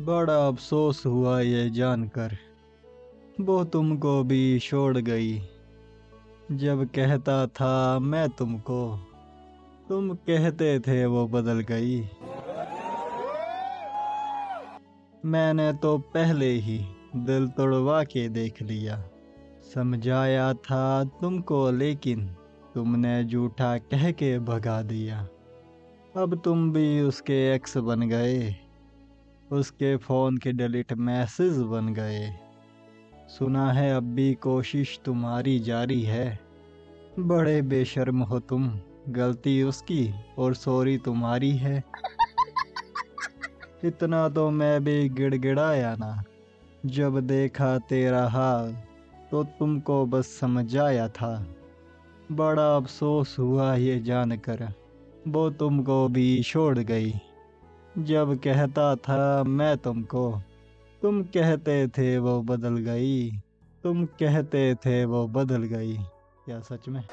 बड़ा अफसोस हुआ ये जानकर। वो तुमको भी छोड़ गई। जब कहता था मैं तुमको, तुम कहते थे वो बदल गई। मैंने तो पहले ही दिल तोड़वा के देख लिया। समझाया था तुमको, लेकिन तुमने झूठा कह के भगा दिया। अब तुम भी उसके एक्स बन गए। उसके फ़ोन के डिलीट मैसेज बन गए। सुना है अब भी कोशिश तुम्हारी जारी है। बड़े बेशर्म हो तुम गलती उसकी और सॉरी तुम्हारी है। इतना तो मैं भी गिड़गिड़ाया ना। जब देखा तेरा हाल तो तुमको बस समझ आया था। बड़ा अफसोस हुआ ये जानकर वो तुमको भी छोड़ गई। जब कहता था मैं तुमको, तुम कहते थे वो बदल गई, तुम कहते थे वो बदल गई। क्या सच में?